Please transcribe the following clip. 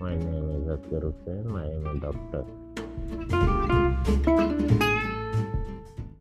میں نے میں دس روپے میں ڈاکٹر